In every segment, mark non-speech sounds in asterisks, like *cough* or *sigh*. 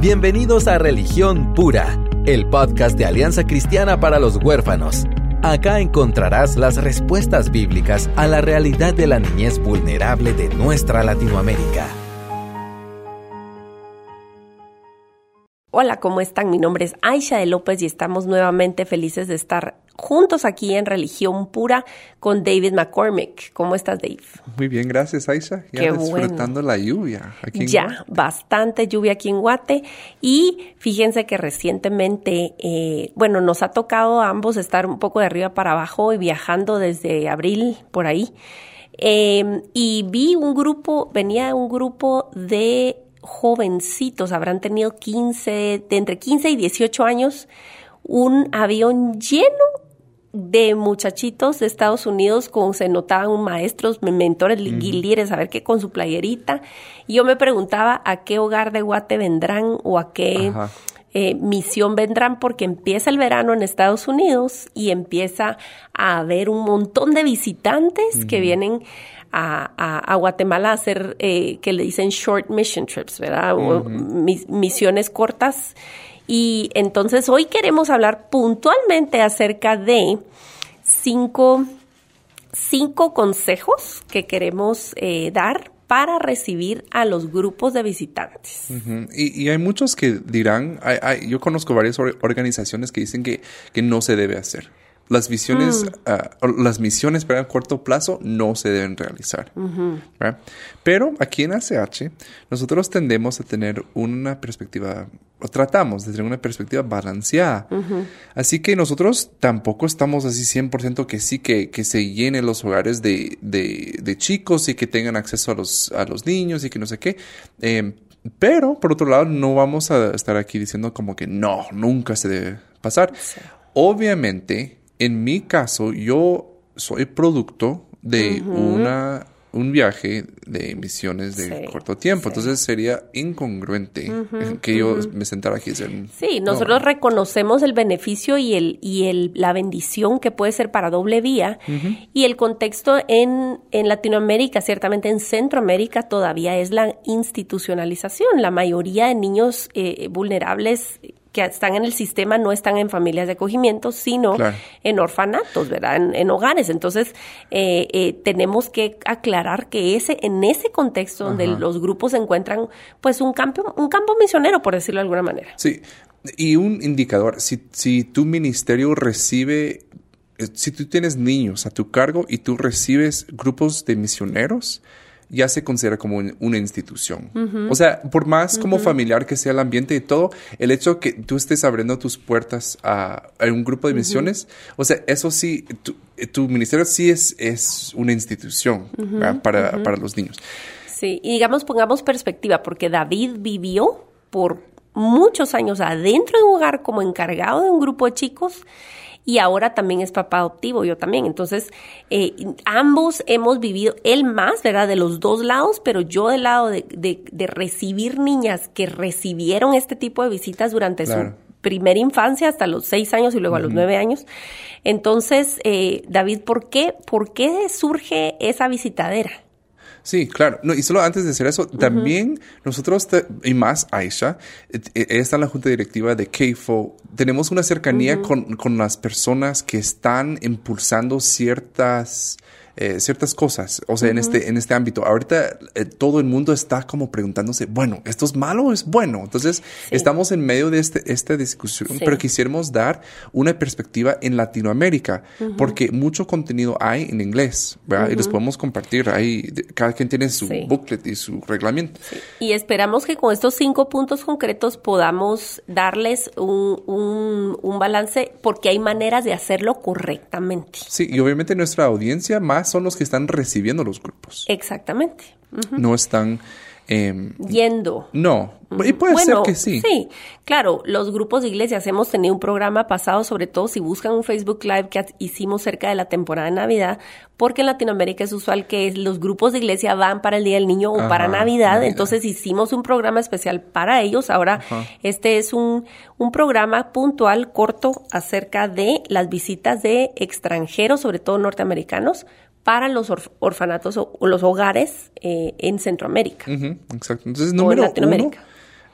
Bienvenidos a Religión Pura, el podcast de Alianza Cristiana para los Huérfanos. Acá encontrarás las respuestas bíblicas a la realidad de la niñez vulnerable de nuestra Latinoamérica. Hola, ¿cómo están? Mi nombre es Aisha de López y estamos nuevamente felices de estar juntos aquí en Religión Pura con David McCormick. ¿Cómo estás, Dave? Muy bien, gracias, Aisha. Ya Qué disfrutando la lluvia. Aquí en ya, Guate. bastante lluvia aquí en Guate. Y fíjense que recientemente, eh, bueno, nos ha tocado a ambos estar un poco de arriba para abajo y viajando desde abril por ahí. Eh, y vi un grupo, venía un grupo de jovencitos, habrán tenido 15, de entre 15 y 18 años, un avión lleno de muchachitos de Estados Unidos, como se notaban maestros, mentores, líderes, a ver qué con su playerita. Y yo me preguntaba a qué hogar de Guate vendrán o a qué eh, misión vendrán, porque empieza el verano en Estados Unidos y empieza a haber un montón de visitantes que vienen a, a- a Guatemala a hacer, eh, que le dicen short mission trips, ¿verdad? Mis- misiones cortas. Y entonces hoy queremos hablar puntualmente acerca de cinco, cinco consejos que queremos eh, dar para recibir a los grupos de visitantes. Y, y hay muchos que dirán, hay- hay- yo conozco varias or- organizaciones que dicen que, que no se debe hacer. Las visiones, o las misiones para a corto plazo no se deben realizar. ¿verdad? Pero aquí en ACH nosotros tendemos a tener una perspectiva, o tratamos de tener una perspectiva balanceada. Así que nosotros tampoco estamos así 100% que sí, que, que se llenen los hogares de, de, de chicos y que tengan acceso a los, a los niños y que no sé qué. Eh, pero, por otro lado, no vamos a estar aquí diciendo como que no, nunca se debe pasar. Obviamente, en mi caso, yo soy producto de una un viaje de misiones de Sí, corto tiempo. sí. Entonces sería incongruente *laughs* que yo me sentara aquí y decir, Sí, "No". nosotros reconocemos el beneficio y el y el la bendición que puede ser para doble vía y el contexto en en Latinoamérica, ciertamente en Centroamérica todavía es la institucionalización. La mayoría de niños eh, vulnerables que están en el sistema no están en familias de acogimiento, sino Claro. en orfanatos, ¿verdad? En, en hogares. Entonces, eh, eh, tenemos que aclarar que ese, en ese contexto donde Ajá. los grupos encuentran, pues, un campo, un campo misionero, por decirlo de alguna manera. Sí, y un indicador, si, si tu ministerio recibe, eh, si tú tienes niños a tu cargo y tú recibes grupos de misioneros, ya se considera como un- una institución. O sea, por más como familiar que sea el ambiente y todo, el hecho que tú estés abriendo tus puertas a, a un grupo de misiones, o sea, eso sí, tu, tu ministerio sí es, es una institución para, para los niños. Sí, y digamos, pongamos perspectiva, porque David vivió por muchos años adentro de un hogar como encargado de un grupo de chicos y ahora también es papá adoptivo, yo también. Entonces, eh, ambos hemos vivido, él más, ¿verdad? De los dos lados, pero yo del lado de, de- de recibir niñas que recibieron este tipo de visitas durante Claro. su primera infancia hasta los seis años y luego a los nueve años. Entonces, eh, David, ¿por qué, ¿por qué surge esa visitadera? Sí, claro. No, y solo antes de hacer eso, también nosotros, te- y más Aisha, eh, eh, ella está en la junta directiva de KFO, tenemos una cercanía con, con las personas que están impulsando ciertas, eh, ciertas cosas, o sea, en, este, en este ámbito. Ahorita eh, todo el mundo está como preguntándose, bueno, ¿esto es malo o es bueno? Entonces, estamos en medio de este, esta discusión, Sí. pero quisiéramos dar una perspectiva en Latinoamérica, porque mucho contenido hay en inglés, ¿verdad? Y los podemos compartir. Ahí, de- cada quien tiene su Sí. booklet y su reglamento. Y esperamos que con estos cinco puntos concretos podamos darles un, un- un balance porque hay maneras de hacerlo correctamente. Sí, y obviamente nuestra audiencia más son los que están recibiendo los grupos. Exactamente. No están... em, Yendo. no, y puede Bueno, ser que sí. Sí, claro, los grupos de iglesias hemos tenido un programa pasado, sobre todo si buscan un Facebook Live que hicimos cerca de la temporada de Navidad, porque en Latinoamérica es usual que los grupos de iglesia van para el Día del Niño o para Navidad. entonces hicimos un programa especial para ellos. Ahora, este es un, un programa puntual, corto, acerca de las visitas de extranjeros, sobre todo norteamericanos, para los orf- orfanatos o o los hogares eh, en Centroamérica. Ujú, exacto. Entonces, en número uno, Latinoamérica.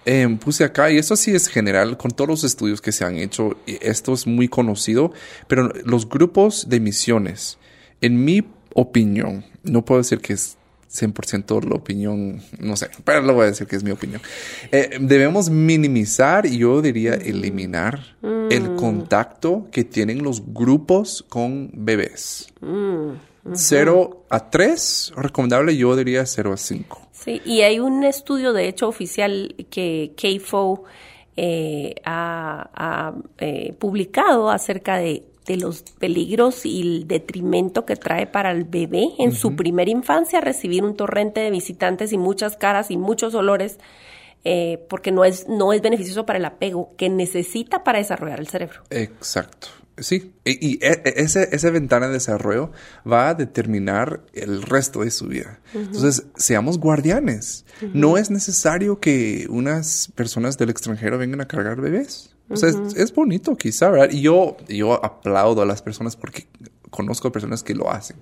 em, puse acá, y esto sí es general, con todos los estudios que se han hecho, esto es muy conocido, pero los grupos de misiones, en mi opinión, no puedo decir que es 100% la opinión, no sé, pero lo voy a decir que es mi opinión. Eh, debemos minimizar, y yo diría eliminar el mm. contacto que tienen los grupos con bebés. 0 mm, a 3, recomendable, yo diría 0 a 5. Sí, y hay un estudio, de hecho, oficial que KFO eh, ha, eh, publicado acerca de de los peligros y el detrimento que trae para el bebé en su primera infancia recibir un torrente de visitantes y muchas caras y muchos olores, eh, porque no es, no es beneficioso para el apego que necesita para desarrollar el cerebro. Exacto. Sí, y, e, e, ese, esa ventana de desarrollo va a determinar el resto de su vida. Entonces, seamos guardianes. No es necesario que unas personas del extranjero vengan a cargar bebés. O sea, es, bonito quizá, ¿verdad? Y yo, yo aplaudo a las personas porque conozco personas que lo hacen.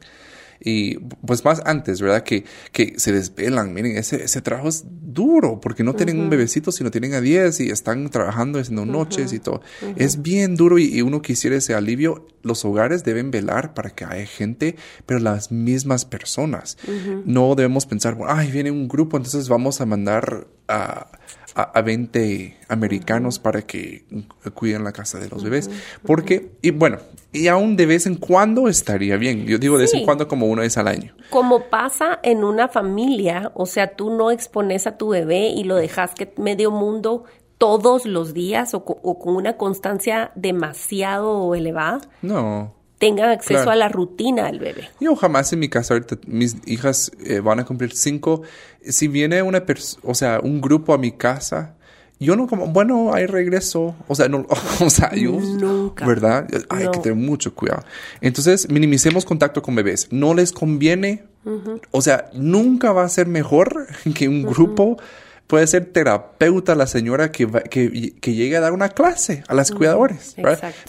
Y pues más antes, ¿verdad? Que, que se desvelan. Miren, ese, ese trabajo es duro porque no tienen un bebecito, sino tienen a 10 y están trabajando haciendo noches y todo. Es bien duro y, uno quisiera ese alivio. Los hogares deben velar para que haya gente, pero las mismas personas. No debemos pensar, ay, viene un grupo, entonces vamos a mandar a a, 20 americanos para que cuiden la casa de los bebés. Porque, y bueno, y aún de vez en cuando estaría bien. Yo digo de vez en cuando como una vez al año. Como pasa en una familia, o sea, tú no expones a tu bebé y lo dejas que medio mundo todos los días o, con una constancia demasiado elevada. No tengan acceso a la rutina del bebé. Yo jamás en mi casa, ahorita mis hijas eh, van a cumplir cinco. Si viene una o sea, un grupo a mi casa, yo no como, bueno, ahí regreso. O sea, no, *laughs* o sea, yo, Nunca. ¿verdad? Hay que tener mucho cuidado. Entonces, minimicemos contacto con bebés. No les conviene, o sea, nunca va a ser mejor *laughs* que un grupo puede ser terapeuta la señora que, que, que, llegue a dar una clase a las cuidadores,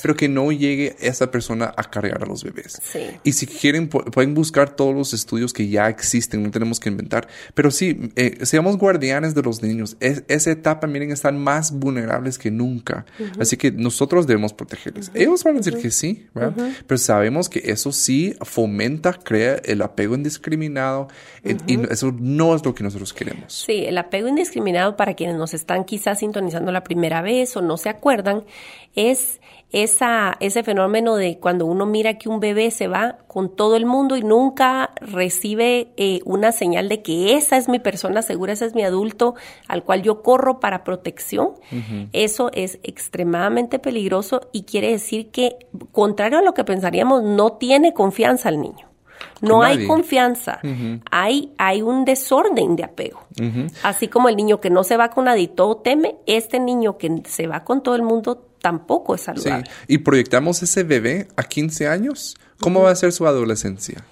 pero que no llegue esa persona a cargar a los bebés. Y si quieren, pueden buscar todos los estudios que ya existen, no tenemos que inventar. Pero sí, eh, seamos guardianes de los niños. Es, esa etapa, miren, están más vulnerables que nunca. Así que nosotros debemos protegerles. Ellos van a decir que sí, pero sabemos que eso sí fomenta, crea el apego indiscriminado y eso no es lo que nosotros queremos. Sí, el apego indiscriminado discriminado para quienes nos están quizás sintonizando la primera vez o no se acuerdan, es esa, ese fenómeno de cuando uno mira que un bebé se va con todo el mundo y nunca recibe eh, una señal de que esa es mi persona segura, ese es mi adulto al cual yo corro para protección. Eso es extremadamente peligroso y quiere decir que, contrario a lo que pensaríamos, no tiene confianza el niño. No hay confianza, hay, hay un desorden de apego. Así como el niño que no se va con nadie todo teme, este niño que se va con todo el mundo tampoco es saludable. Sí. Y proyectamos ese bebé a 15 años, ¿cómo va a ser su adolescencia?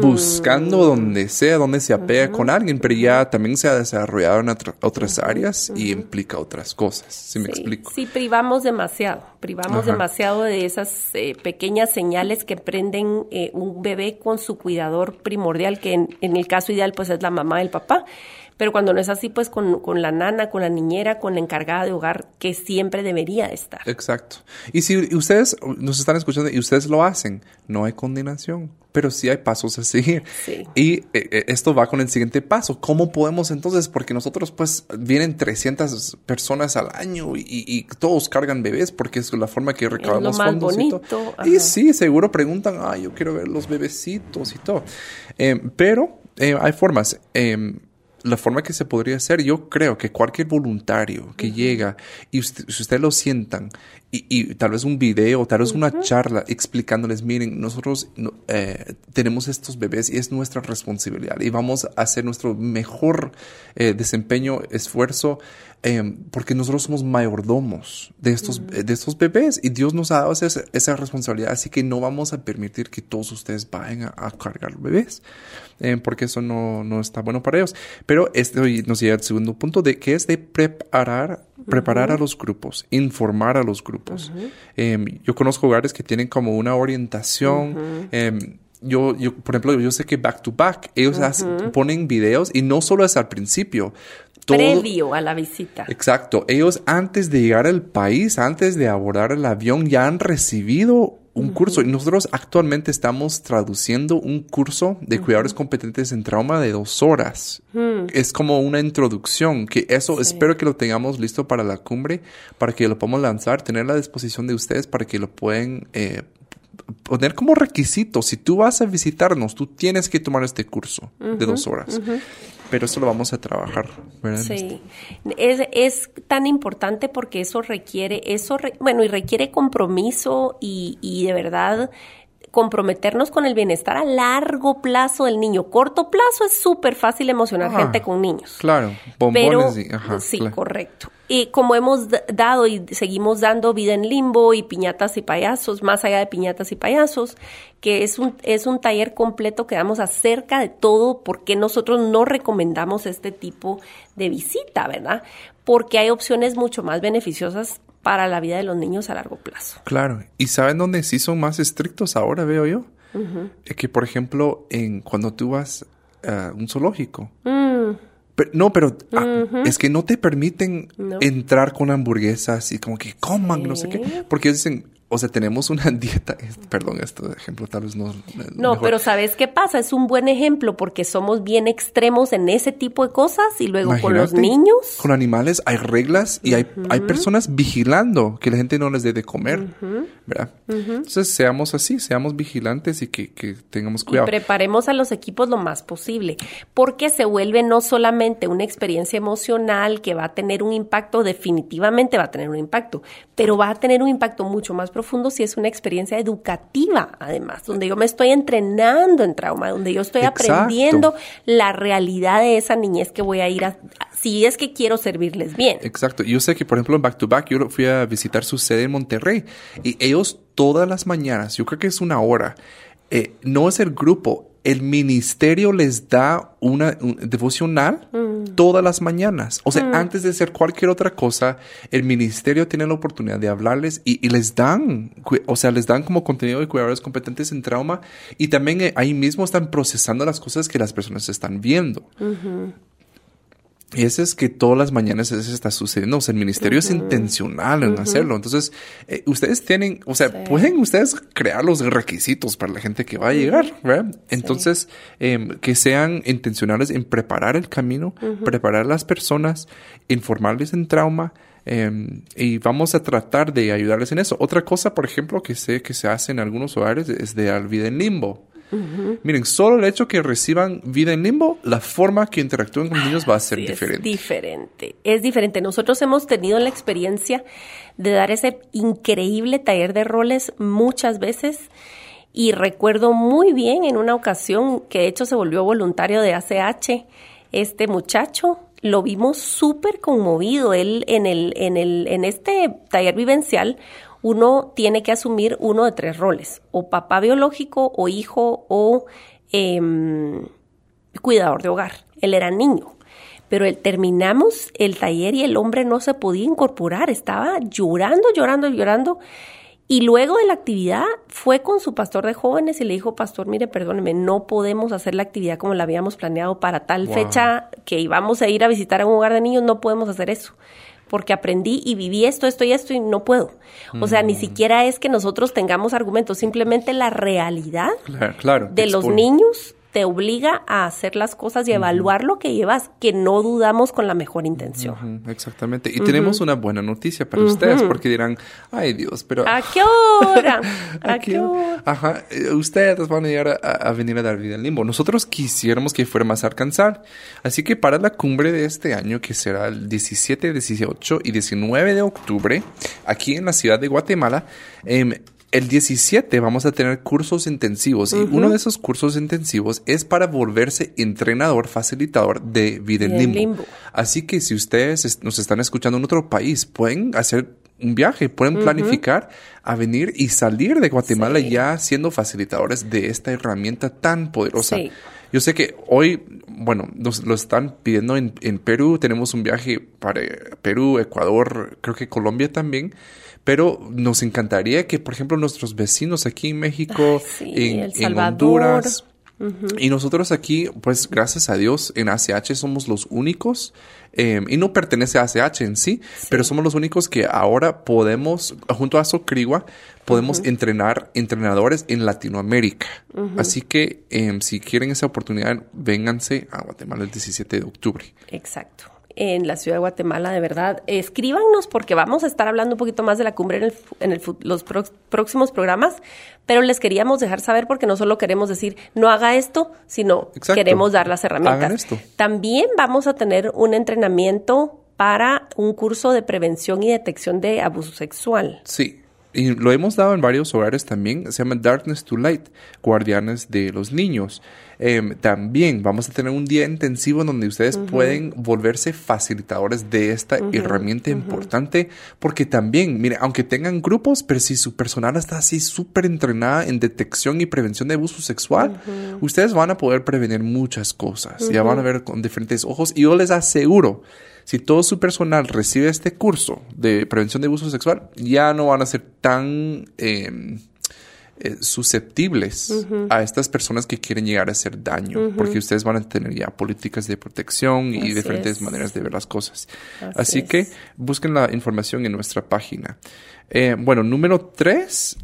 Buscando mm. donde sea, donde se apega con alguien, pero ya también se ha desarrollado en otras áreas y implica otras cosas, si me explico. Sí, privamos demasiado, privamos demasiado de esas eh, pequeñas señales que prenden eh, un bebé con su cuidador primordial, que en, en el caso ideal pues es la mamá del papá. Pero cuando no es así, pues con, con, la nana, con la niñera, con la encargada de hogar, que siempre debería estar. Exacto. Y si ustedes nos están escuchando y ustedes lo hacen, no hay condenación pero sí hay pasos a seguir. Y eh, eh, esto va con el siguiente paso. ¿Cómo podemos entonces? Porque nosotros pues vienen 300 personas al año y, todos cargan bebés porque es la forma que recaudamos fondos y todo. Y sí, seguro preguntan, ah, yo quiero ver los bebecitos y todo. Eh, pero hay formas la forma que se podría hacer, yo creo que cualquier voluntario que llega y si ustedes lo sientan y, tal vez un video, tal vez una charla explicándoles, miren, nosotros eh, tenemos estos bebés y es nuestra responsabilidad y vamos a hacer nuestro mejor eh, desempeño, esfuerzo, eh, porque nosotros somos mayordomos de estos, de estos bebés y Dios nos ha dado esa, esa, responsabilidad, así que no vamos a permitir que todos ustedes vayan a, cargar bebés, porque eso no, no, está bueno para ellos. Pero este nos llega al segundo punto de que es de preparar preparar a los grupos, informar a los grupos. Em, yo conozco hogares que tienen como una orientación. Yo, yo, por ejemplo, yo sé que Back to Back, ellos ponen videos y no solo es al principio. Previo a la visita. Exacto. Ellos antes de llegar al país, antes de abordar el avión, ya han recibido un curso. Y nosotros actualmente estamos traduciendo un curso de cuidadores competentes en trauma de dos horas. Es como una introducción, que eso espero que lo tengamos listo para la cumbre, para que lo podamos lanzar, tener la disposición de ustedes para que lo puedan eh, poner como requisito, si tú vas a visitarnos, tú tienes que tomar este curso de dos horas. Pero eso lo vamos a trabajar, ¿verdad? Sí, es, es tan importante porque eso requiere, eso, bueno, y requiere compromiso y, y de verdad comprometernos con el bienestar a largo plazo del niño. Corto plazo es súper fácil emocionar gente con niños. Claro, bombones y, ajá, Sí, correcto. Y como hemos dado y seguimos dando vida en limbo y piñatas y payasos, más allá de piñatas y payasos, que es un, es un taller completo que damos acerca de todo, porque nosotros no recomendamos este tipo de visita, ¿verdad? Porque hay opciones mucho más beneficiosas para la vida de los niños a largo plazo. Claro. ¿Y saben dónde sí son más estrictos ahora, veo yo? Es que, por ejemplo, en cuando tú vas a un zoológico. Mm. no, pero ah, es que no te permiten entrar con hamburguesas y como que coman, no sé qué. Porque ellos dicen, o sea, tenemos una *laughs* dieta, perdón, este ejemplo tal vez no. No, pero ¿sabes qué pasa? Es un buen ejemplo porque somos bien extremos en ese tipo de cosas y luego con los niños. Con animales hay reglas y hay, hay personas vigilando que la gente no les dé de comer, ¿verdad? Entonces seamos así, seamos vigilantes y que, que tengamos cuidado. Y preparemos a los equipos lo más posible porque se vuelve no solamente una experiencia emocional que va a tener un impacto, definitivamente va a tener un impacto, pero va a tener un impacto mucho más profundo profundo si es una experiencia educativa, además, donde yo me estoy entrenando en trauma, donde yo estoy aprendiendo la realidad de esa niñez que voy a ir a, si es que quiero servirles bien. Exacto. Yo sé que, por ejemplo, en Back to Back, yo fui a visitar su sede en Monterrey y ellos todas las mañanas, yo creo que es una hora, eh, no es el grupo, el ministerio les da una devocional mm. todas las mañanas. O sea, mm. antes de hacer cualquier otra cosa, el ministerio tiene la oportunidad de hablarles y, les dan, o sea, les dan como contenido de cuidadores competentes en trauma y también eh, ahí mismo están procesando las cosas que las personas están viendo. Y eso es que todas las mañanas eso está sucediendo. O sea, el ministerio es intencional en hacerlo. Entonces, eh, ustedes tienen, o sea, pueden ustedes crear los requisitos para la gente que va a llegar, ¿verdad? Entonces, em, que sean intencionales en preparar el camino, preparar a las personas, informarles en trauma. Em, y vamos a tratar de ayudarles en eso. Otra cosa, por ejemplo, que sé que se hace en algunos hogares es de vida en limbo. Miren, solo el hecho que reciban vida en limbo, la forma que interactúen con niños va a ser diferente. Es diferente, es diferente. Nosotros hemos tenido la experiencia de dar ese increíble taller de roles muchas veces. Y recuerdo muy bien en una ocasión que de hecho se volvió voluntario de ACH, este muchacho, lo vimos súper conmovido. Él en el, en el, en este taller vivencial, uno tiene que asumir uno de tres roles, o papá biológico, o hijo, o em, cuidador de hogar. Él era niño. Pero el, terminamos el taller y el hombre no se podía incorporar, estaba llorando, llorando, llorando. Y luego de la actividad fue con su pastor de jóvenes y le dijo, pastor, mire, perdóneme, no podemos hacer la actividad como la habíamos planeado para tal fecha que íbamos a ir a visitar a un hogar de niños, no podemos hacer eso porque aprendí y viví esto, esto y esto y no puedo. O sea, ni mm. siquiera es que nosotros tengamos argumentos, simplemente la realidad de los niños te obliga a hacer las cosas y evaluar lo que llevas, que no dudamos con la mejor intención. exactamente. Y tenemos una buena noticia para ustedes, porque dirán, ay Dios, pero... ¿A qué hora? *laughs* ¿A, qué hora? Ajá, eh, ustedes van a llegar a, venir a dar vida al limbo. Nosotros quisiéramos que fuera más alcanzar. Así que para la cumbre de este año, que será el 17, 18 y 19 de octubre, aquí en la ciudad de Guatemala, eh, el 17 vamos a tener cursos intensivos y uno de esos cursos intensivos es para volverse entrenador, facilitador de vida en limbo. Así que si ustedes nos están escuchando en otro país, pueden hacer un viaje, pueden planificar a venir y salir de Guatemala ya siendo facilitadores de esta herramienta tan poderosa Yo sé que hoy, bueno, nos lo están pidiendo en, en Perú. Tenemos un viaje para Perú, Ecuador, creo que Colombia también. Pero nos encantaría que, por ejemplo, nuestros vecinos aquí en México, en, en Honduras, y nosotros aquí, pues gracias a Dios, en ACH somos los únicos, em, y no pertenece a ACH en sí, pero somos los únicos que ahora podemos, junto a Socrigua, podemos entrenar entrenadores en Latinoamérica. Así que em, si quieren esa oportunidad, vénganse a Guatemala el 17 de octubre. Exacto en la ciudad de Guatemala, de verdad. Escríbanos porque vamos a estar hablando un poquito más de la cumbre en, en los próximos programas, pero les queríamos dejar saber porque no solo queremos decir no haga esto, sino queremos dar las herramientas. También vamos a tener un entrenamiento para un curso de prevención y detección de abuso sexual. Sí, y lo hemos dado en varios hogares también, se llama Darkness to Light, Guardianes de los Niños. Em, también vamos a tener un día intensivo en donde ustedes pueden volverse facilitadores de esta herramienta importante, porque también, mire, aunque tengan grupos, pero si su personal está así súper entrenada en detección y prevención de abuso sexual, ustedes van a poder prevenir muchas cosas, ya van a ver con diferentes ojos. Y yo les aseguro, si todo su personal recibe este curso de prevención de abuso sexual, ya no van a ser tan em, eh, susceptibles a estas personas que quieren llegar a hacer daño, porque ustedes van a tener ya políticas de protección y diferentes maneras de ver las cosas. Así, que busquen la información en nuestra página. Eh, bueno, número tres,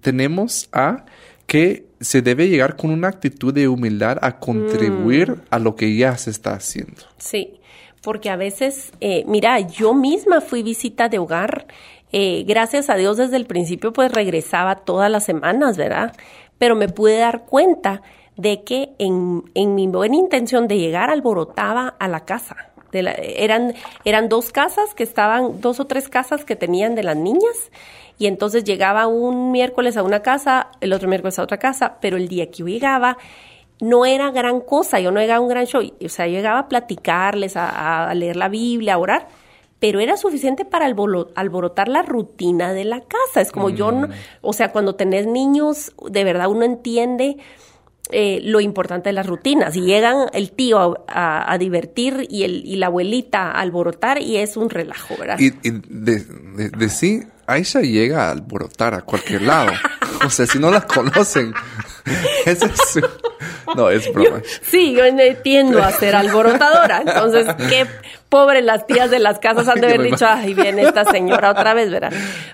tenemos a que se debe llegar con una actitud de humildad a contribuir mm. a lo que ya se está haciendo. Sí porque a veces, eh, mira, yo misma fui visita de hogar, eh, gracias a Dios desde el principio pues regresaba todas las semanas, ¿verdad? Pero me pude dar cuenta de que en, en mi buena intención de llegar alborotaba a la casa. Eran, eran dos casas que estaban, dos o tres casas que tenían de las niñas y entonces llegaba un miércoles a una casa, el otro miércoles a otra casa, pero el día que yo llegaba no era gran cosa, yo no llegaba a un gran show, o sea, yo llegaba a platicarles, a, leer la Biblia, a orar, pero era suficiente para alborotar la rutina de la casa. Es como yo, no, mm. o sea, cuando tenés niños, de verdad uno entiende eh, lo importante de las rutinas. Y llegan el tío a, divertir y, el, y la abuelita a alborotar y es un relajo, ¿verdad? Y, de, de sí, Aisha llega a alborotar a cualquier lado. *laughs* o sea, si no la conocen, *laughs* ese es no, es broma. sí, yo tiendo a ser alborotadora. Entonces, *laughs* qué pobre las tías de las casas han de haber dicho, ay, viene esta señora otra vez, ¿verdad?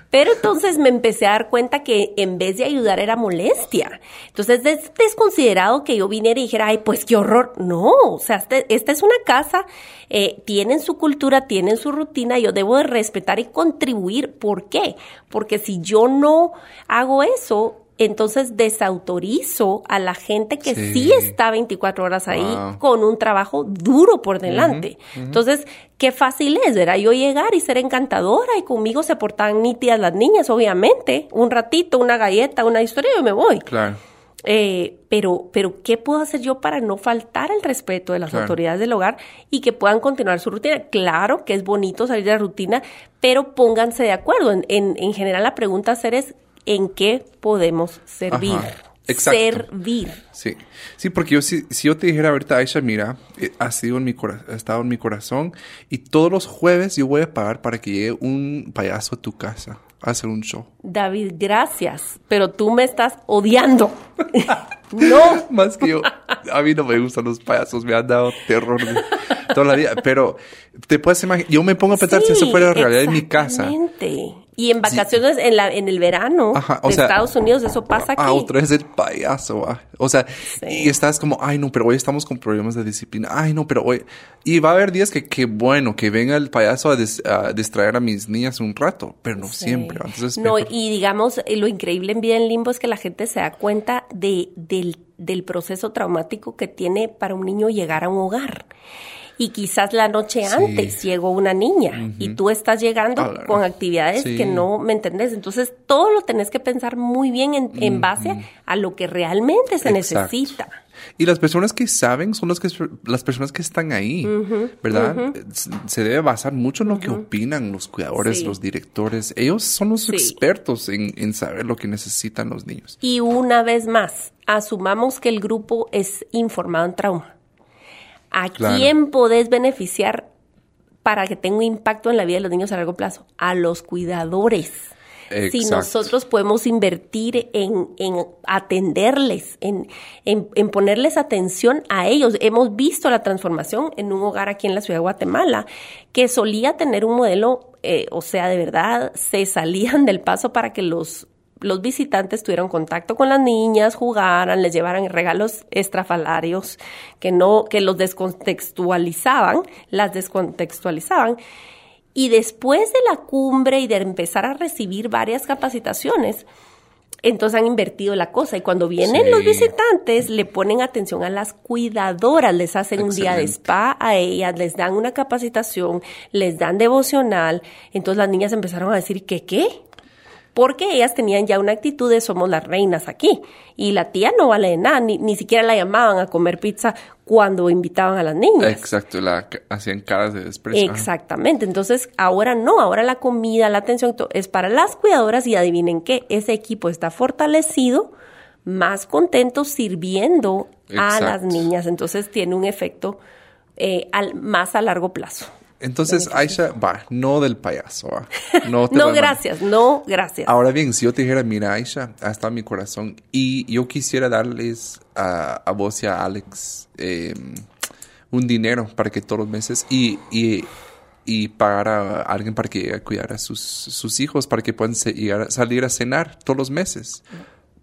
Pero entonces me empecé a dar cuenta que en vez de ayudar era molestia. Entonces, es desconsiderado que yo viniera y dijera, ay, pues qué horror. No, o sea, este, esta es una casa, eh, tienen su cultura, tienen su rutina, yo debo de respetar y contribuir. ¿Por qué? Porque si yo no hago eso, entonces desautorizo a la gente que sí, está 24 horas ahí con un trabajo duro por delante. Entonces, qué fácil es, ¿verdad? Yo llegar y ser encantadora y conmigo se portan nítidas las niñas, obviamente. Un ratito, una galleta, una historia y me voy. Claro. Eh, pero, pero, ¿qué puedo hacer yo para no faltar el respeto de las autoridades del hogar y que puedan continuar su rutina? Claro que es bonito salir de la rutina, pero pónganse de acuerdo. En, en, en general, la pregunta a hacer es, en qué podemos servir. Servir. Sí. Sí, porque yo si, si yo te dijera ahorita, Aisha, mira, eh, ha sido en mi ha estado en mi corazón y todos los jueves yo voy a pagar para que llegue un payaso a tu casa a hacer un show. David, gracias, pero tú me estás odiando. *laughs* no. *laughs* Más que yo. A mí no me gustan los payasos, me han dado terror toda la vida, pero te puedes imaginar, yo me pongo a pensar si eso fuera la realidad en mi casa. Y en vacaciones en, la, en el verano de Estados Unidos, eso pasa aquí. Ah, otra vez el payaso. Ah. O sea, y estás como, ay, no, pero hoy estamos con problemas de disciplina. Ay, no, pero hoy. Y va a haber días que, qué bueno, que venga el payaso a, distraer a mis niñas un rato, pero no siempre. Entonces, no, y digamos, eh, lo increíble en Vida en Limbo es que la gente se da cuenta de, del, del proceso traumático que tiene para un niño llegar a un hogar. Y quizás la noche antes llegó una niña y tú estás llegando Ah, con actividades sí. que no me entendés. Entonces, todo lo tenés que pensar muy bien en, en base a lo que realmente se Exacto. necesita. Y las personas que saben son las, que, las personas que están ahí, ¿verdad? Se- Se debe basar mucho en lo que opinan los cuidadores, Sí. los directores. Ellos son los Sí. expertos en, en saber lo que necesitan los niños. Y una vez más, asumamos que el grupo es informado en trauma. ¿A Claro. quién podés beneficiar para que tenga un impacto en la vida de los niños a largo plazo? A los cuidadores. Si nosotros podemos invertir en, en atenderles, en, en- en ponerles atención a ellos. Hemos visto la transformación en un hogar aquí en la ciudad de Guatemala, que solía tener un modelo, eh, o sea, de verdad, se salían del paso para que los los visitantes tuvieron contacto con las niñas, jugaran, les llevaran regalos estrafalarios que no, que los descontextualizaban, las descontextualizaban. Y después de la cumbre y de empezar a recibir varias capacitaciones, entonces han invertido la cosa. Y cuando vienen Sí. los visitantes, le ponen atención a las cuidadoras, les hacen un día de spa a ellas, les dan una capacitación, les dan devocional. Entonces las niñas empezaron a decir que qué. Porque ellas tenían ya una actitud de somos las reinas aquí. Y la tía no vale de nada, ni, ni siquiera la llamaban a comer pizza cuando invitaban a las niñas. Exacto, la, hacían caras de desprecio. Exactamente. Entonces, ahora no, ahora la comida, la atención es para las cuidadoras y adivinen qué, ese equipo está fortalecido, más contento sirviendo a las niñas. Entonces, tiene un efecto eh, al, más a largo plazo. Entonces, Aisha, va, no del payaso, va. No, *laughs* te No, gracias, no, gracias. Ahora bien, si yo te dijera, mira, Aisha, hasta mi corazón, y yo quisiera darles a, a vos y a Alex eh, un dinero para que todos los meses y, y, y pagar a alguien para que llegue a cuidar a sus, sus hijos, para que puedan se- llegar a- salir a cenar todos los meses.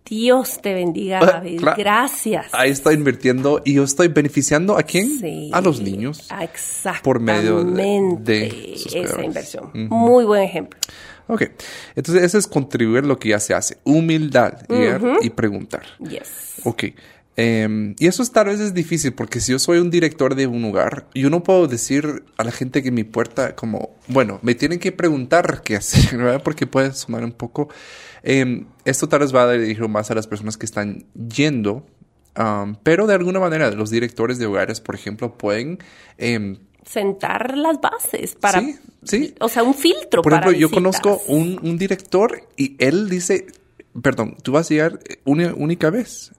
Dios te bendiga, Ah, David. Gracias. Ahí estoy invirtiendo y yo estoy beneficiando a quién? Sí. A los niños. Ah, Exactamente. por medio de- esa inversión. Muy buen ejemplo. Ok, entonces eso es contribuir lo que ya se hace. Humildad, y preguntar. Yes. Ok. Em, y eso es, tal vez es difícil porque si yo soy un director de un lugar, yo no puedo decir a la gente que mi puerta como, bueno, me tienen que preguntar qué hacer, *laughs* ¿verdad? Porque puede sonar un poco... em, esto tal vez va a dirigir más a las personas que están yendo, pero de alguna manera los directores de hogares, por ejemplo, pueden... em, sentar las bases para, Sí, sí. o sea, un filtro por para ejemplo, yo conozco un, un director y él dice, perdón, tú vas a llegar una única vez.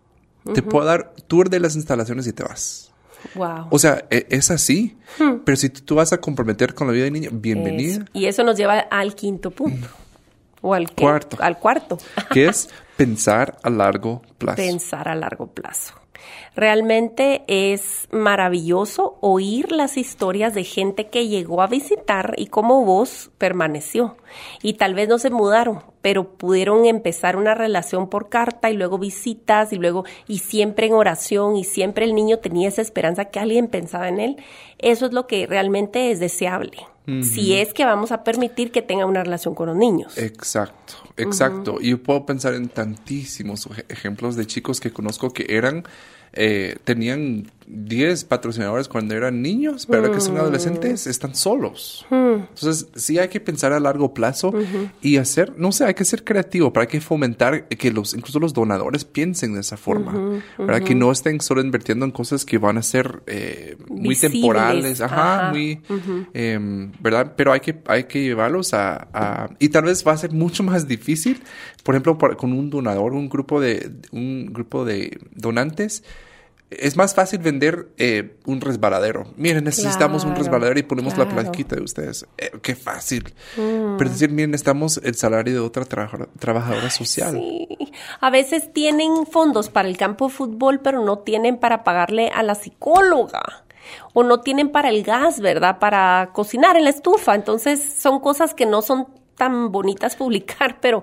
Te puedo dar tour de las instalaciones y te vas. Wow. O sea, e- es así. Pero si tú, vas a comprometer con la vida de niña, bienvenida. Y eso nos lleva al quinto punto. O al qué? Cuarto. Al cuarto. Que es *laughs* pensar a largo plazo. Pensar a largo plazo. Realmente es maravilloso oír las historias de gente que llegó a visitar y cómo vos permaneció. Y tal vez no se mudaron, pero pudieron empezar una relación por carta y luego visitas y luego y siempre en oración y siempre el niño tenía esa esperanza que alguien pensaba en él. Eso es lo que realmente es deseable. Si es que vamos a permitir que tenga una relación con los niños. Exacto, exacto. Y yo puedo pensar en tantísimos ej- ejemplos de chicos que conozco que eran, eh, tenían 10 patrocinadores cuando eran niños, pero ahora que son adolescentes están solos. Entonces, sí hay que pensar a largo plazo y hacer, no sé, hay que ser creativo, para que fomentar que los, incluso los donadores piensen de esa forma, para que no estén solo invirtiendo en cosas que van a ser eh, muy Visibles, temporales, ajá, ajá. muy, em, ¿verdad? Pero hay que, hay que llevarlos a, a- Y tal vez va a ser mucho más difícil, por ejemplo, por- con un donador, un grupo de, un grupo de donantes. Es más fácil vender eh, un resbaladero. Miren, necesitamos un resbaladero y ponemos la plaquita de ustedes. Eh, qué fácil. Mm. Pero decir, miren, necesitamos el salario de otra trabaja- trabajadora social. Sí. A veces tienen fondos para el campo de fútbol, pero no tienen para pagarle a la psicóloga. O no tienen para el gas, ¿verdad? Para cocinar en la estufa. Entonces son cosas que no son tan bonitas publicar, pero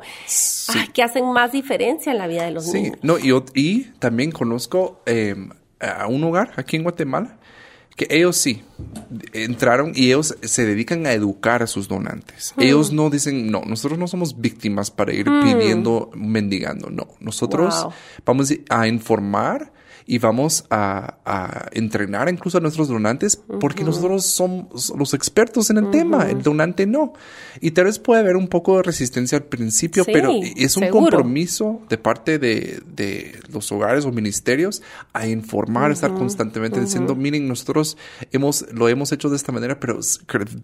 ay, que hacen más diferencia en la vida de los Sí, niños. no, y, también conozco eh, a un hogar aquí en Guatemala que ellos sí entraron y ellos se dedican a educar a sus donantes. Hmm. Ellos no dicen, no, nosotros no somos víctimas para ir pidiendo, mendigando, no. Nosotros Wow. vamos a informar y vamos a, a entrenar incluso a nuestros donantes porque nosotros somos los expertos en el tema, el donante no. Y tal vez puede haber un poco de resistencia al principio, Sí, pero es un seguro. compromiso de parte de, de los hogares o ministerios a informar, estar constantemente diciendo, miren, nosotros hemos, lo hemos hecho de esta manera, pero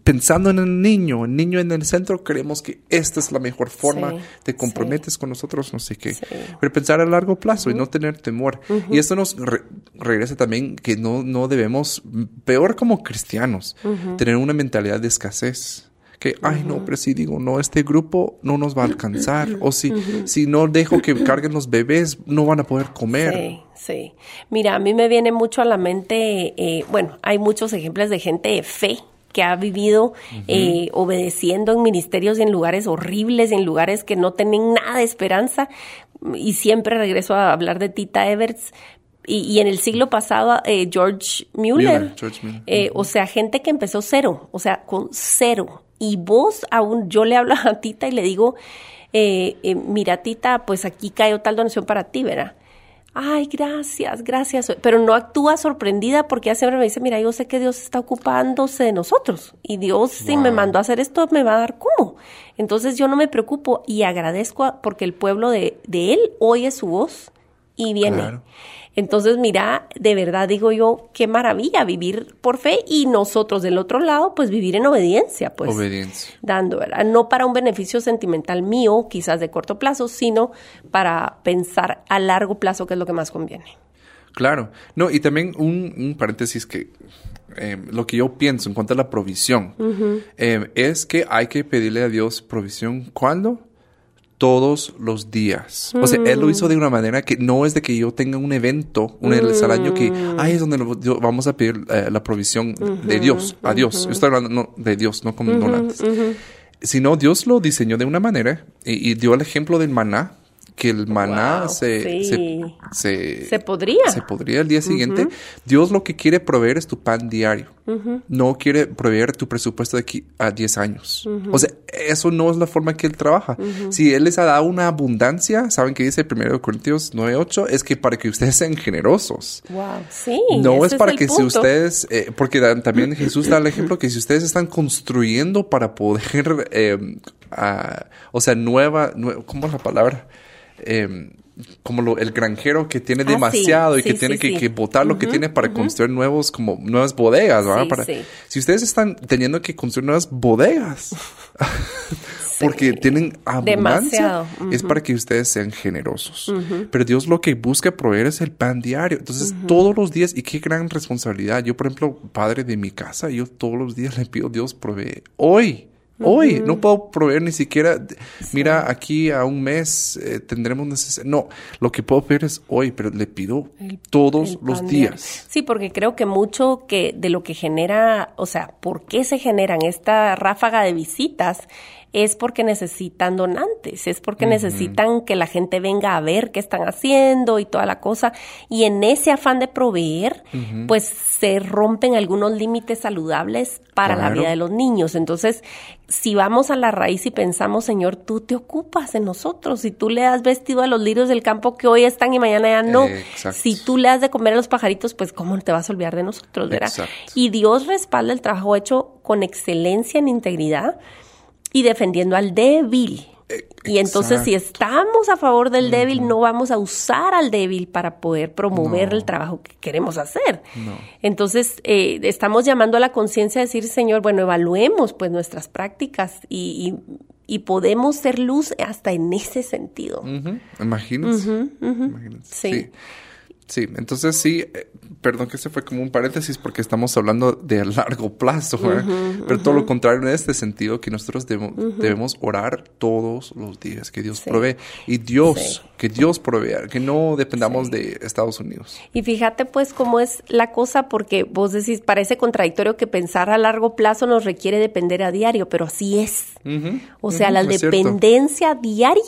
pensando en el niño, el niño en el centro, creemos que esta es la mejor forma, Sí, te comprometes con nosotros, no sé qué. Sí. Pero pensar a largo plazo y no tener temor. Y esto nos re- regresa también que no, no debemos, peor como cristianos, tener una mentalidad de escasez. Que, ay, no, pero si digo, no, este grupo no nos va a alcanzar. O si, si no dejo que carguen los bebés, no van a poder comer. Sí, sí. Mira, a mí me viene mucho a la mente, eh, bueno, hay muchos ejemplos de gente de fe que ha vivido eh, obedeciendo en ministerios y en lugares horribles, en lugares que no tienen nada de esperanza. Y siempre regreso a hablar de Tita Everts. Y, y en el siglo pasado, eh, George Mueller. Mueller, George Mueller. Eh, O sea, gente que empezó cero, o sea, con cero. Y vos aún, yo le hablo a Tita y le digo, eh, eh, mira Tita, pues aquí cayó tal donación para ti, ¿verdad? Ay, gracias, gracias. Pero no actúa sorprendida porque ella siempre me dice, mira, yo sé que Dios está ocupándose de nosotros. Y Dios, si me mandó a hacer esto, me va a dar cómo. Entonces yo no me preocupo y agradezco a- porque el pueblo de, de él oye su voz y viene. Claro. Entonces, mira, de verdad digo yo, qué maravilla vivir por fe y nosotros del otro lado, pues vivir en obediencia, pues. Obediencia. Dando, ¿verdad? No para un beneficio sentimental mío, quizás de corto plazo, sino para pensar a largo plazo qué es lo que más conviene. Claro. No, y también un, un paréntesis que eh, lo que yo pienso en cuanto a la provisión eh, es que hay que pedirle a Dios provisión cuando todos los días. O sea, Él lo hizo de una manera que no es de que yo tenga un evento una vez al año que ahí es donde lo- yo- vamos a pedir eh, la provisión de Dios, a Dios. Yo estoy hablando no, de Dios, no como donantes. Sino Dios lo diseñó de una manera y, y dio el ejemplo del maná, que el maná Wow, se, sí. se, se, Se podría. se podría el día siguiente. Dios lo que quiere proveer es tu pan diario. No quiere proveer tu presupuesto de aquí a 10 años. O sea, eso no es la forma que Él trabaja. Si Él les ha dado una abundancia, ¿saben qué dice 1 Corintios 9.8? Es que para que ustedes sean generosos. Wow, sí. No es para que si ustedes, eh, porque también Jesús da el ejemplo que si ustedes están construyendo para poder, *laughs* eh, o sea, nueva, nue- ¿cómo es la palabra? Eh, como lo- el granjero que tiene Ah, sí, demasiado y que sí, tiene que, sí. que botar lo que tiene para construir nuevos, como nuevas bodegas, ¿verdad? Para-. Si ustedes están teniendo que construir nuevas bodegas, *laughs* porque tienen abundancia, es para que ustedes sean generosos. Pero Dios lo que busca proveer es el pan diario. Entonces, todos los días, y qué gran responsabilidad. Yo, por ejemplo, padre de mi casa, yo todos los días le pido, Dios provee. Hoy. Hoy no puedo proveer ni siquiera, mira, aquí a un mes eh, tendremos necesidad. No, lo que puedo pedir es hoy, pero le pido todos El los días. Sí, porque creo que mucho que de lo que genera, o sea, ¿por qué se generan esta ráfaga de visitas? Es porque necesitan donantes, es porque necesitan que la gente venga a ver qué están haciendo y toda la cosa. Y en ese afán de proveer, pues se rompen algunos límites saludables para la vida de los niños. Entonces, si vamos a la raíz y pensamos, Señor, tú te ocupas de nosotros, si tú le has vestido a los lirios del campo que hoy están y mañana ya no, Exacto. si tú le has de comer a los pajaritos, pues cómo te vas a olvidar de nosotros, ¿verdad? Exacto. Y Dios respalda el trabajo hecho con excelencia en integridad y defendiendo al débil. Y entonces si estamos a favor del débil, no vamos a usar al débil para poder promover No. el trabajo que queremos hacer. No. Entonces eh, estamos llamando a la conciencia a decir, Señor, bueno, evaluemos pues nuestras prácticas y, y- y podemos ser luz hasta en ese sentido. Imagínense. Imagínense. Sí. Sí. Sí, entonces sí, eh, perdón que se fue como un paréntesis porque estamos hablando de a largo plazo, ¿verdad? pero todo lo contrario en este sentido que nosotros debemos, debemos orar todos los días, que Dios Sí. provee y Dios, Sí. que Dios provea, que no dependamos de Estados Unidos. Y fíjate pues cómo es la cosa, porque vos decís, parece contradictorio que pensar a largo plazo nos requiere depender a diario, pero así es. O sea, la cierto. dependencia diaria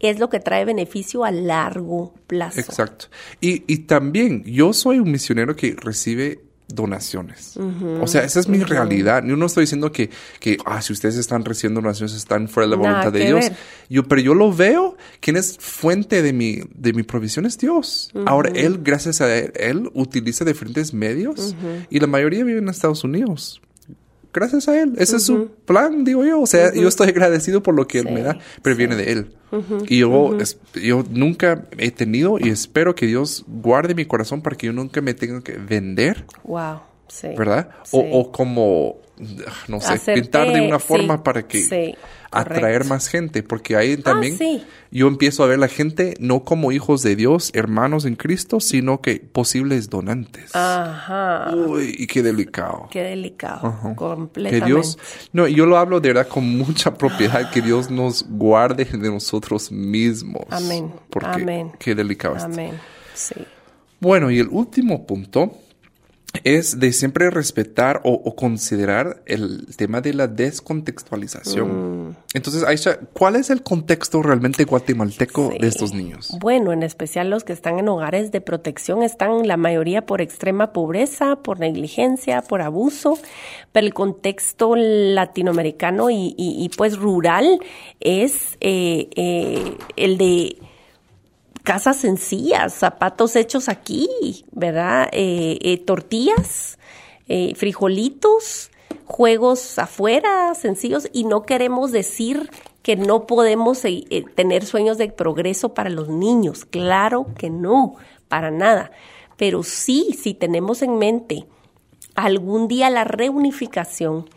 es lo que trae beneficio a largo plazo. Exacto. Y, y también yo soy un misionero que recibe donaciones. O sea, esa es mi realidad. Yo no estoy diciendo que, que ah, si ustedes están recibiendo donaciones están fuera de la voluntad de Dios. Yo, pero yo lo veo, quien es fuente de mi, de mi provisión es Dios. Ahora, Él, gracias a Él, él utiliza diferentes medios y la mayoría vive en Estados Unidos gracias a Él. Ese es su plan, digo yo. O sea, yo estoy agradecido por lo que Él me da, pero viene de Él. Y yo, yo nunca he tenido y espero que Dios guarde mi corazón para que yo nunca me tenga que vender. Wow. Sí. ¿Verdad? O, o, como, no sé, pintar de una forma para que atraer más gente, porque ahí ah, también yo empiezo a ver la gente no como hijos de Dios, hermanos en Cristo, sino que posibles donantes. Ajá. Uy, y qué delicado. Qué delicado. Completamente. Que Dios, no, yo lo hablo de verdad con mucha propiedad, que Dios nos guarde de nosotros mismos. Amén. Porque Amén. qué delicado. Amén. Sí. Bueno, y el último punto es de siempre respetar o, considerar el tema de la descontextualización. Mm. Entonces, Aisha, ¿cuál es el contexto realmente guatemalteco de estos niños? Bueno, en especial los que están en hogares de protección están la mayoría por extrema pobreza, por negligencia, por abuso, pero el contexto latinoamericano y, pues rural es eh, eh, el de casas sencillas, zapatos hechos aquí, ¿verdad? Eh, eh, tortillas, eh, frijolitos, juegos afuera, sencillos, y no queremos decir que no podemos tener sueños de progreso para los niños. Claro que no, para nada. Pero sí, si tenemos en mente algún día la reunificación,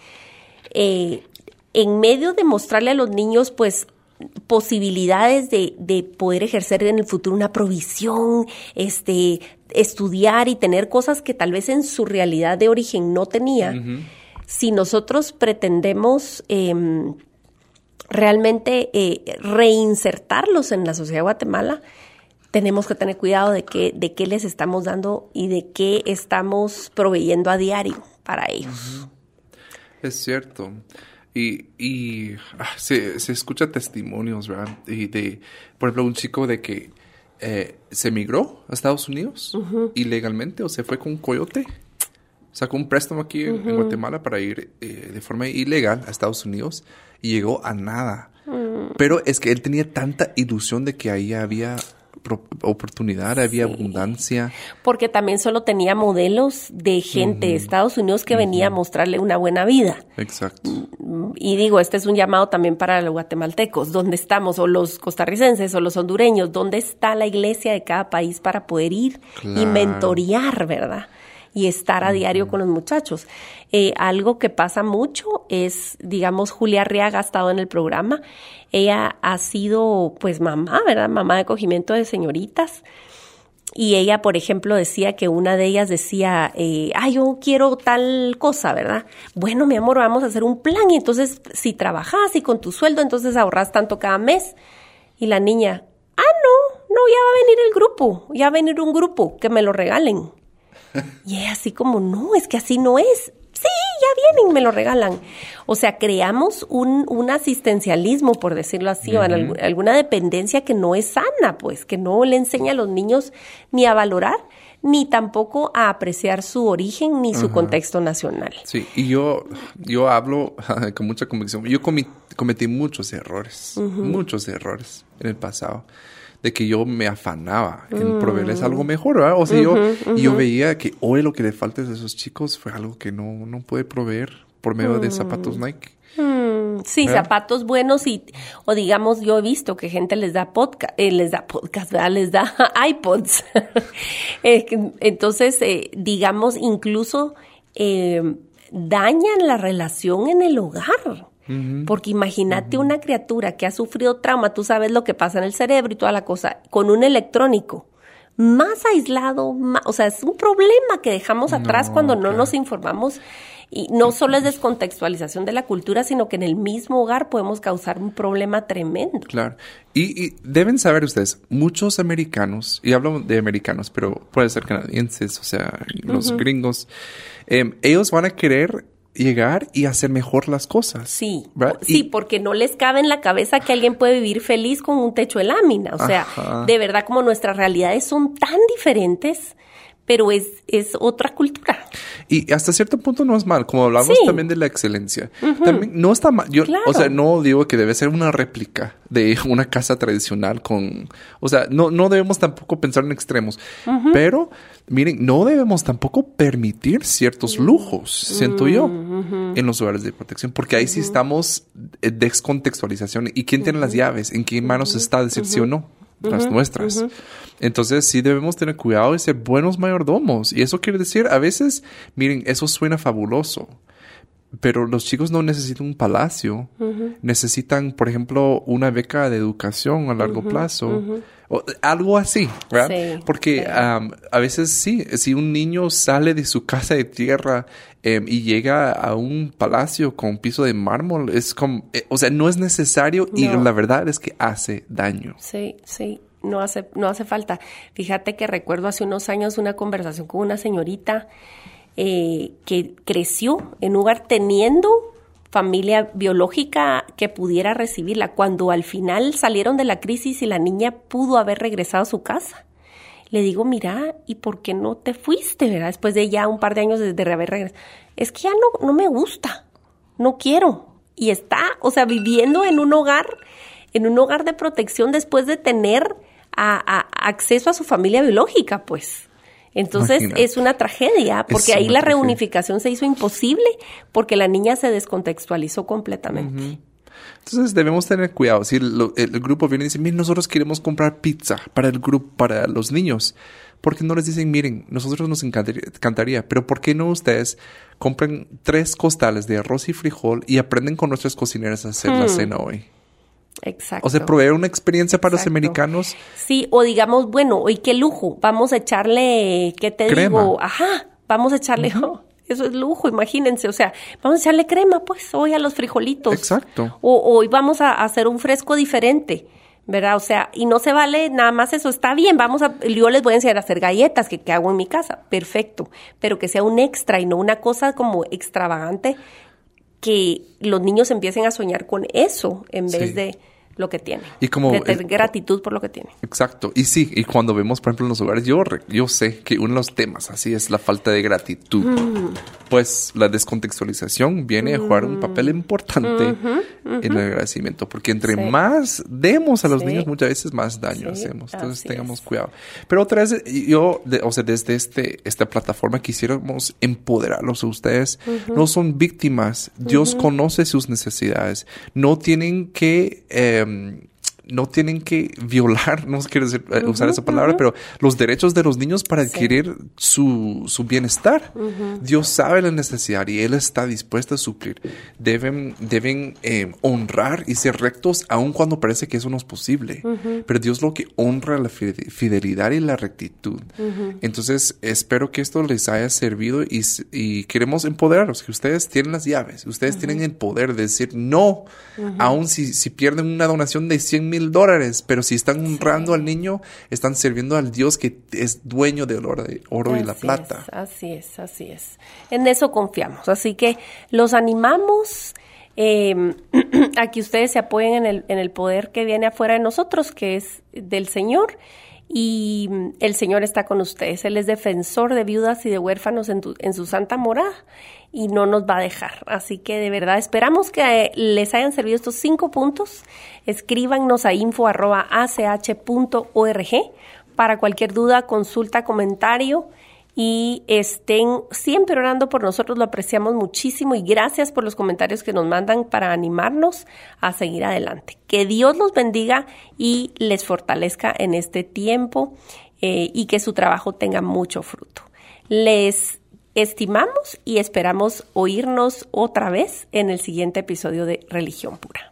en medio de mostrarle a los niños, pues, posibilidades de, de, poder ejercer en el futuro una provisión, este, estudiar y tener cosas que tal vez en su realidad de origen no tenía. Si nosotros pretendemos em, realmente eh, reinsertarlos en la sociedad de Guatemala, tenemos que tener cuidado de qué, de qué les estamos dando y de qué estamos proveyendo a diario para ellos. Es cierto. Y, y ah, se, se escucha testimonios, ¿verdad? Y de, por ejemplo, un chico de que eh, se emigró a Estados Unidos ilegalmente o se fue con un coyote. Sacó un préstamo aquí en, Guatemala para ir eh, de forma ilegal a Estados Unidos y llegó a nada. Mm. Pero es que él tenía tanta ilusión de que ahí había oportunidad, había abundancia. Porque también solo tenía modelos de gente de Estados Unidos que venía a mostrarle una buena vida. Exacto. Mm, y digo, este es un llamado también para los guatemaltecos, ¿dónde estamos? O los costarricenses o los hondureños, ¿dónde está la iglesia de cada país para poder ir y mentorear, verdad? Y estar a diario con los muchachos. Eh, algo que pasa mucho es, digamos, Julia Arriaga ha estado en el programa. Ella ha sido, pues, mamá, ¿verdad? Mamá de acogimiento de señoritas. Y ella, por ejemplo, decía que una de ellas decía, eh, ah, yo quiero tal cosa, ¿verdad? Bueno, mi amor, vamos a hacer un plan y entonces si trabajas y con tu sueldo, entonces ahorras tanto cada mes. Y la niña, ah, no, no, ya va a venir el grupo, ya va a venir un grupo, que me lo regalen. Y es así como, no, es que así no es. Sí, ya vienen, me lo regalan. O sea, creamos un, un asistencialismo, por decirlo así, o alguna dependencia que no es sana, pues, que no le enseña a los niños ni a valorar, ni tampoco a apreciar su origen ni su contexto nacional. Sí, y yo, yo hablo *laughs* con mucha convicción. Yo cometí muchos errores, muchos errores en el pasado de que yo me afanaba en proveerles algo mejor, ¿verdad? O sea, yo, yo veía que hoy lo que le falta a esos chicos fue algo que no, no puede proveer por medio de zapatos mm. Nike. Mm, sí, zapatos buenos y, o digamos, yo he visto que gente les da podcast, eh, les da podcast, ¿verdad? Les da *laughs* iPods. *laughs* Eh, entonces, eh, digamos, incluso dañan la relación en el hogar. Porque imagínate una criatura que ha sufrido trauma, tú sabes lo que pasa en el cerebro y toda la cosa, con un electrónico más aislado, o sea, es un problema que dejamos atrás cuando no nos informamos y no solo es descontextualización de la cultura, sino que en el mismo hogar podemos causar un problema tremendo. Claro. Y, deben saber ustedes, muchos americanos, y hablo de americanos, pero puede ser canadienses, o sea, los gringos, em, ellos van a querer llegar y hacer mejor las cosas. Sí, sí, porque no les cabe en la cabeza que alguien puede vivir feliz con un techo de lámina. O sea, de verdad como nuestras realidades son tan diferentes, pero es, es otra cultura. Y hasta cierto punto no es mal, como hablamos también de la excelencia. También no está mal. Yo, o sea, no digo que debe ser una réplica de *laughs* una casa tradicional con, o sea, no, no debemos tampoco pensar en extremos, pero miren, no debemos tampoco permitir ciertos lujos, siento yo, en los hogares de protección, porque ahí sí estamos descontextualización. ¿Y quién tiene las llaves? ¿En qué manos está decir sí o no? Las nuestras. Entonces sí debemos tener cuidado y ser buenos mayordomos. Y eso quiere decir, a veces, miren, eso suena fabuloso. Pero los chicos no necesitan un palacio, necesitan, por ejemplo, una beca de educación a largo plazo, o algo así, ¿verdad? Porque a veces sí, si un niño sale de su casa de tierra em, y llega a un palacio con piso de mármol, es como, eh, o sea, no es necesario y la verdad es que hace daño. Sí, sí no hace, no hace falta. Fíjate que recuerdo hace unos años una conversación con una señorita eh, que creció en un lugar teniendo familia biológica que pudiera recibirla, cuando al final salieron de la crisis y la niña pudo haber regresado a su casa. Le digo, mira, ¿y por qué no te fuiste, verdad? Después de ya un par de años de haber regresado. Es que ya no, no me gusta, no quiero. Y está, o sea, viviendo en un hogar, en un hogar de protección después de tener acceso a su familia biológica, pues. Entonces es una tragedia, porque ahí la reunificación se hizo imposible porque la niña se descontextualizó completamente. Entonces debemos tener cuidado. Si el, grupo viene y dice, miren, nosotros queremos comprar pizza para el grupo, para los niños, ¿por qué no les dicen, miren, nosotros nos encantaría, pero ¿por qué no ustedes compren tres costales de arroz y frijol y aprenden con nuestras cocineras a hacer la hmm. cena hoy? Exacto. O sea, proveer una experiencia para los americanos. Sí, o digamos, bueno, ¿y qué lujo? Vamos a echarle, ¿qué te digo? Ajá, vamos a echarle, oh, *laughs* eso es lujo, imagínense, o sea, vamos a echarle crema, pues, hoy a los frijolitos. Exacto. O hoy vamos a hacer un fresco diferente. ¿verdad? O sea, y no se vale nada más eso, está bien, vamos a, yo les voy a enseñar a hacer galletas que, hago en mi casa, perfecto, pero que sea un extra y no una cosa como extravagante que los niños empiecen a soñar con eso en vez de lo que tiene. Y como... De tener gratitud por lo que tiene. Exacto. Y sí, y cuando vemos, por ejemplo, en los hogares, yo, yo sé que uno de los temas así es la falta de gratitud. Mm. Pues la descontextualización viene a jugar un papel mm. importante en el agradecimiento, porque entre más demos a los niños, muchas veces más daño hacemos. Entonces tengamos cuidado. Pero otra vez, yo, o sea, desde este, esta plataforma quisiéramos empoderarlos a ustedes. No son víctimas. Dios conoce sus necesidades. No tienen que... Eh, um, no tienen que violar, no quiero decir, eh, usar esa palabra, pero los derechos de los niños para adquirir su, su, bienestar. Dios sabe la necesidad y Él está dispuesto a suplir. Deben, deben eh, honrar y ser rectos aun cuando parece que eso no es posible. Pero Dios lo que honra la fidelidad y la rectitud. Entonces, espero que esto les haya servido y, y queremos empoderarlos, que ustedes tienen las llaves, ustedes tienen el poder de decir no, aun si, si pierden una donación de 100 mil dólares, pero si están honrando al niño, están sirviendo al Dios que es dueño del oro, oro y la plata. así es, así es. En eso confiamos. Así que los animamos em, *clears throat* a que ustedes se apoyen en el, en el poder que viene afuera de nosotros, que es del Señor y el Señor está con ustedes. Él es defensor de viudas y de huérfanos en, en, su santa morada y no nos va a dejar. Así que de verdad esperamos que les hayan servido estos cinco puntos. Escríbanos a info.ach.org para cualquier duda, consulta, comentario y estén siempre orando por nosotros, lo apreciamos muchísimo y gracias por los comentarios que nos mandan para animarnos a seguir adelante. Que Dios los bendiga y les fortalezca en este tiempo eh, y que su trabajo tenga mucho fruto. Les estimamos y esperamos oírnos otra vez en el siguiente episodio de Religión Pura.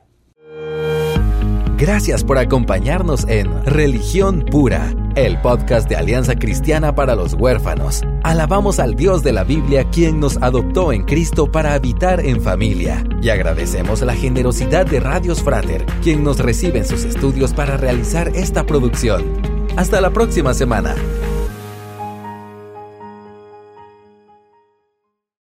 Gracias por acompañarnos en Religión Pura, el podcast de Alianza Cristiana para los Huérfanos. Alabamos al Dios de la Biblia quien nos adoptó en Cristo para habitar en familia. Y agradecemos la generosidad de Radios Frater, quien nos recibe en sus estudios para realizar esta producción. Hasta la próxima semana.